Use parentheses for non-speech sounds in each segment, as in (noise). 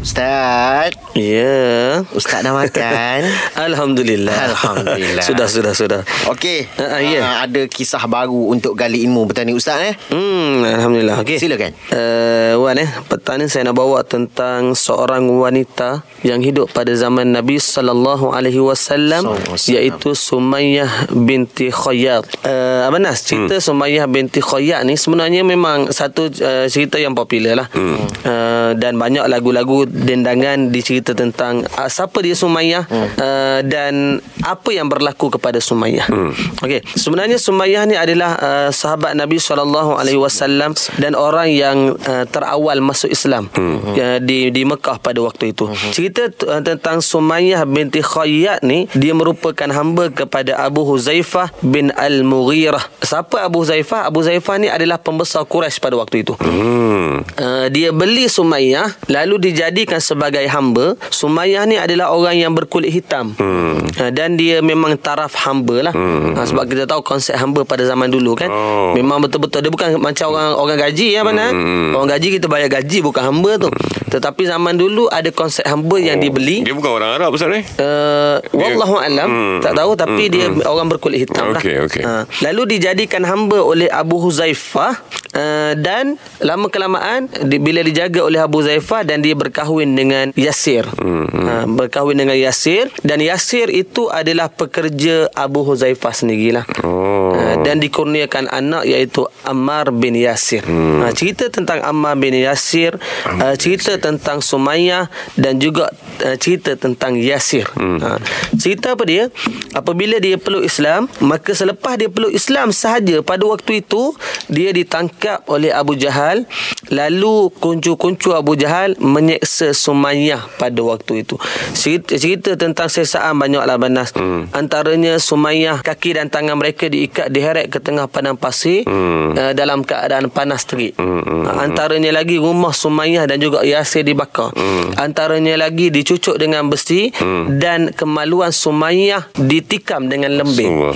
Ustaz Ya. Ustaz dah makan (laughs) Alhamdulillah. Alhamdulillah. sudah, sudah, sudah. Okey Ah, ah, ya. Ah, Ada kisah baru Untuk gali ilmu Petani Ustaz eh Hmm, Alhamdulillah. Okey. Silakan. Uh, Wan eh, petang ni saya nak bawa tentang seorang wanita yang hidup pada zaman Nabi sallallahu alaihi wasallam iaitu Sumayyah binti Khayyat. Uh, Abang Nas, cerita hmm. Sumayyah binti Khayyat ni sebenarnya memang satu uh, cerita yang popular lah. Hmm. Uh, dan banyak lagu-lagu dendangan dicerita tentang uh, siapa dia Sumayyah hmm. uh, dan apa yang berlaku kepada Sumayyah. Hmm. Okey, sebenarnya Sumayyah ni adalah uh, sahabat Nabi sallallahu alaihi wasallam dan orang yang uh, terawal masuk Islam hmm. uh, di di Mekah pada waktu itu. Hmm. Cerita uh, tentang Sumayyah binti Khayyat ni dia merupakan hamba kepada Abu Huzaifah bin Al-Mughirah. Siapa Abu Huzaifah? Abu Huzaifah ni adalah pembesar Quraisy pada waktu itu. Hmm. Uh, dia beli Sumayyah lalu dijadikan sebagai hamba. Sumayyah ni adalah orang yang berkulit hitam. Hmm. Uh, dan dia memang taraf hamba lah. Hmm. Uh, sebab kita tahu konsep hamba pada zaman dulu kan. Oh. Memang betul-betul dia bukan macam orang orang gaji ya mana. Hmm. Orang gaji kita bayar gaji bukan hamba tu. Tetapi zaman dulu ada konsep hamba yang dibeli. Dia bukan orang Arab Ustaz ni Uh, wallahu alam Hmm. tak tahu tapi Hmm, dia hmm. orang berkulit hitam Okey, lah. okey. Uh, lalu dijadikan hamba oleh Abu Huzaifah uh, dan lama kelamaan di, bila dijaga oleh Abu Huzaifah dan dia berkahwin dengan Yasir. Hmm, Uh, berkahwin dengan Yasir dan Yasir itu adalah pekerja Abu Huzaifah sendirilah. Oh. Uh, dan dikurniakan anak iaitu Ammar bin Yasir. Hmm. Uh, cerita tentang Ammar bin Yasir, uh, cerita tentang Sumayyah dan juga uh, cerita tentang Yasir. Hmm. Uh, cerita apa dia? Apabila dia peluk Islam, maka selepas dia peluk Islam sahaja pada waktu itu dia ditangkap oleh Abu Jahal lalu kuncu-kuncu Abu Jahal menyeksa Sumayyah pada waktu itu. Cerita, cerita tentang sesaan banyaklah banas. Hmm. Antaranya Sumayyah kaki dan tangan mereka diikat diheret ke tengah padang pasir hmm. uh, dalam keadaan panas terik. Hmm. Uh, antaranya lagi rumah Sumayyah dan juga Yasir dibakar. Hmm. Antaranya lagi dicucuk dengan besi hmm. dan kemaluan Sumayyah ditikam dengan lembing.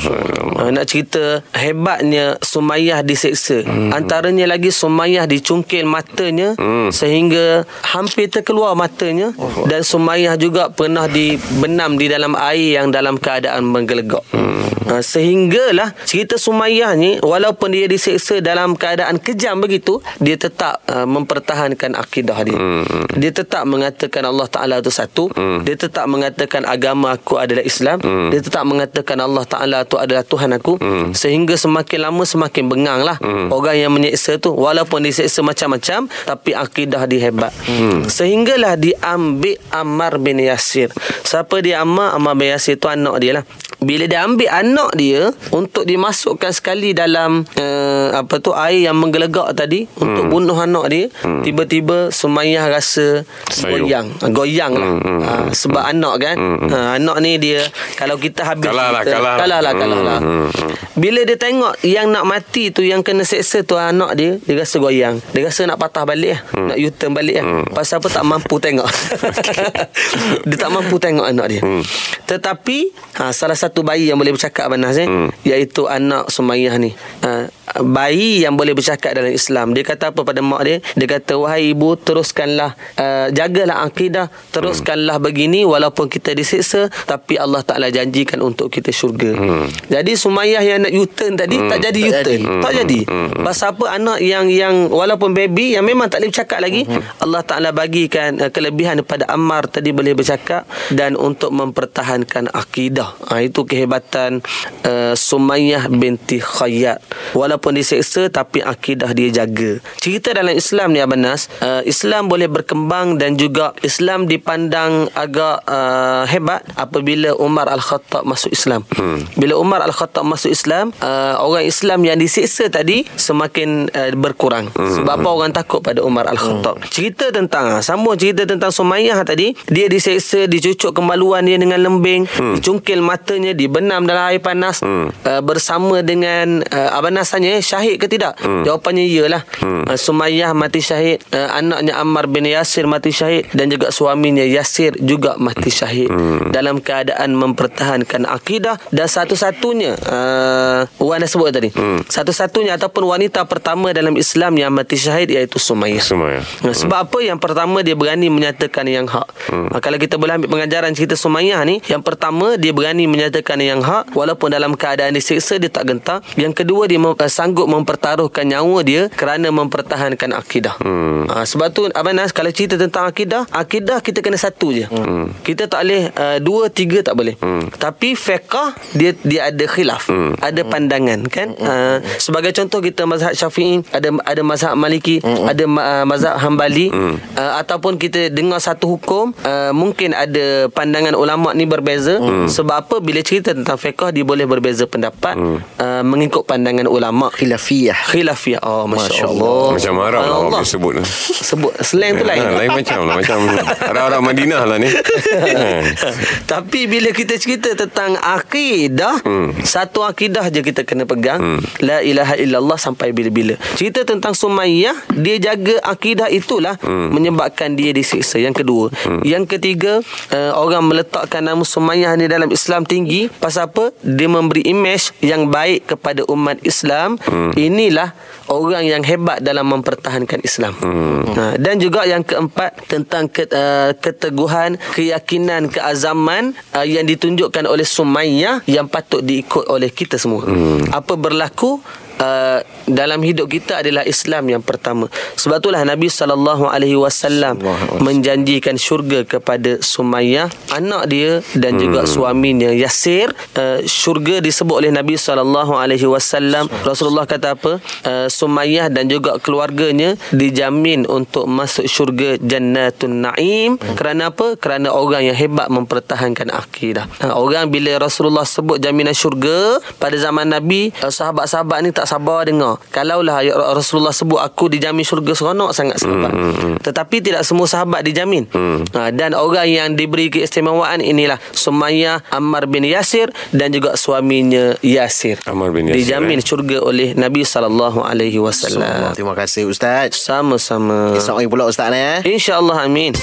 Uh, nak cerita hebatnya Sumayyah diseksa. Hmm. Antaranya lagi Sumayyah dicungkil matanya hmm. sehingga hampir terkeluar matanya oh. dan Sumayyah juga pernah dibenam di dalam air yang dalam keadaan menggelegak. Hmm. Uh, sehinggalah cerita Sumayyah ni walaupun dia diseksa dalam keadaan kejam begitu dia tetap uh, mempertahankan akidah dia. Hmm. Dia tetap mengatakan Allah Taala itu satu. Hmm. Dia tetap mengatakan agama aku adalah Islam. Hmm. Dia tetap mengatakan Allah Taala itu adalah Tuhan aku. Hmm. Sehingga semakin lama semakin bengang lah hmm. orang yang menyeksa tu walaupun diseksa macam-macam tapi akidah dia hebat. Hmm. Sehinggalah diambil Ammar bin Yasir. Siapa dia Ammar? Ammar bin Yasir tu anak dia lah. Bila dia ambil anak dia untuk dimasukkan sekali dalam uh, apa tu air yang menggelegak tadi hmm. untuk bunuh anak dia, hmm. tiba-tiba Sumayyah rasa Sayang. goyang, goyang lah. Hmm, hmm, Uh, sebab anak kan, Hmm, hmm. uh, anak ni dia kalau kita habis Kalah lah, kita, kalah lah. kalah lah, kalah lah. Hmm, hmm, Bila dia tengok yang nak mati tu yang kena seksa tu anak dia, dia rasa goyang. Dia rasa nak patah balik lah, Hmm. nak U-turn balik lah. Pasal apa tak mampu tengok. (laughs) dia tak mampu tengok anak dia. Hmm. Tetapi ha, salah satu bayi yang boleh bercakap Banas eh, Hmm. iaitu anak Sumayyah ni. Ha, bayi yang boleh bercakap dalam Islam. Dia kata apa pada mak dia? Dia kata wahai ibu teruskanlah uh, jagalah akidah, teruskanlah begini walaupun kita disiksa tapi Allah Taala janjikan untuk kita syurga. Hmm. Jadi Sumayyah yang nak U-turn tadi tak jadi Tak U-turn. jadi. Tak jadi. Pasal apa anak yang yang walaupun baby yang memang tak boleh bercakap lagi, Allah Taala bagikan uh, kelebihan kepada Ammar tadi boleh bercakap dan untuk mempertahankan akidah. Ha, itu kehebatan uh, Sumayyah binti Khayyat. Walaupun diseksa tapi akidah dia jaga. Cerita dalam Islam ni Abang Nas, uh, Islam boleh berkembang dan juga Islam dipandang agak uh, hebat apabila Umar Al-Khattab masuk Islam. Hmm. Bila Umar Al-Khattab masuk Islam, uh, orang Islam yang diseksa tadi semakin uh, berkurang. Hmm. Sebab apa orang takut pada Umar Al-Khattab. Hmm. Cerita tentang sambung cerita tentang Sumayyah tadi, dia diseksa, dicucuk kemaluan dia dengan lembing, hmm. dicungkil matanya, dibenam dalam air panas hmm. uh, bersama dengan uh, Abang Nas asalnya eh, syahid ke tidak? Hmm. Jawapannya iyalah. Hmm. Uh, Sumayyah mati syahid, uh, anaknya Ammar bin Yasir mati syahid dan juga suaminya Yasir juga mati syahid hmm. dalam keadaan mempertahankan akidah dan satu-satunya uh, Wan dah sebut tadi. Hmm. Satu-satunya ataupun wanita pertama dalam Islam yang mati syahid iaitu Sumayyah. Sumayyah. Hmm. Sebab apa? Yang pertama dia berani menyatakan yang hak. Hmm. Kalau kita boleh ambil pengajaran cerita Sumayyah ni, yang pertama dia berani menyatakan yang hak walaupun dalam keadaan disiksa dia tak gentar. Yang kedua dia sanggup mempertaruhkan nyawa dia kerana mempertahankan akidah. Hmm. Uh, sebab tu Abang Nas kalau cerita tentang akidah, akidah kita kena satu je. Hmm. Kita tak boleh uh, dua tiga tak boleh. Hmm. Tapi fiqh dia dia ada khilaf, hmm. ada pandangan kan. Uh, sebagai contoh kita mazhab Syafi'i, ada ada mazhab Maliki, hmm. ada uh, mazhab Hambali hmm. uh, ataupun kita dengar satu hukum uh, mungkin ada pandangan ulama ni berbeza hmm. sebab apa bila cerita tentang fiqh dia boleh berbeza pendapat hmm. uh, mengikut pandangan ulama Khilafiyah. khilafiyah. Oh masya, Masya Allah. Allah. Macam Arab lah Allah. orang sebut. Sebut slang tu lain. Ha, lain macam lah Macam Arab-Arab Madinah lah ni. (laughs) Tapi bila kita cerita tentang akidah, hmm. satu akidah je kita kena pegang. Hmm. La ilaha illallah sampai bila-bila. Cerita tentang Sumayyah, dia jaga akidah itulah hmm. menyebabkan dia disiksa. Yang kedua. Hmm. Yang ketiga, uh, orang meletakkan nama Sumayyah ni dalam Islam tinggi. Pasal apa? Dia memberi image yang baik kepada umat Islam. Hmm. Inilah orang yang hebat dalam mempertahankan Islam. Hmm. Ha, dan juga yang keempat tentang ke, uh, keteguhan, keyakinan, keazaman uh, yang ditunjukkan oleh Sumayyah yang patut diikut oleh kita semua. Hmm. Apa berlaku Uh, dalam hidup kita adalah Islam yang pertama. Sebab itulah Nabi sallallahu alaihi wasallam menjanjikan syurga kepada Sumayyah, anak dia dan juga suaminya Yasir. Uh, syurga disebut oleh Nabi sallallahu alaihi wasallam. Rasulullah kata apa? Uh, Sumayyah dan juga keluarganya dijamin untuk masuk syurga Jannatun Naim. Kerana apa? Kerana orang yang hebat mempertahankan akidah. Uh, orang bila Rasulullah sebut jaminan syurga pada zaman Nabi, uh, sahabat-sahabat ni tak sabar dengar. Kalaulah ya Rasulullah sebut aku dijamin syurga seronok sangat sahabat. Hmm, hmm. Tetapi tidak semua sahabat dijamin. Hmm. Ha, dan orang yang diberi keistimewaan inilah Sumayyah Ammar bin Yasir dan juga suaminya Yasir. Ammar bin Yasir, Dijamin eh? syurga oleh Nabi sallallahu alaihi wasallam. Terima kasih Ustaz. Sama-sama. Esok pula Ustaz ni eh. InsyaAllah amin.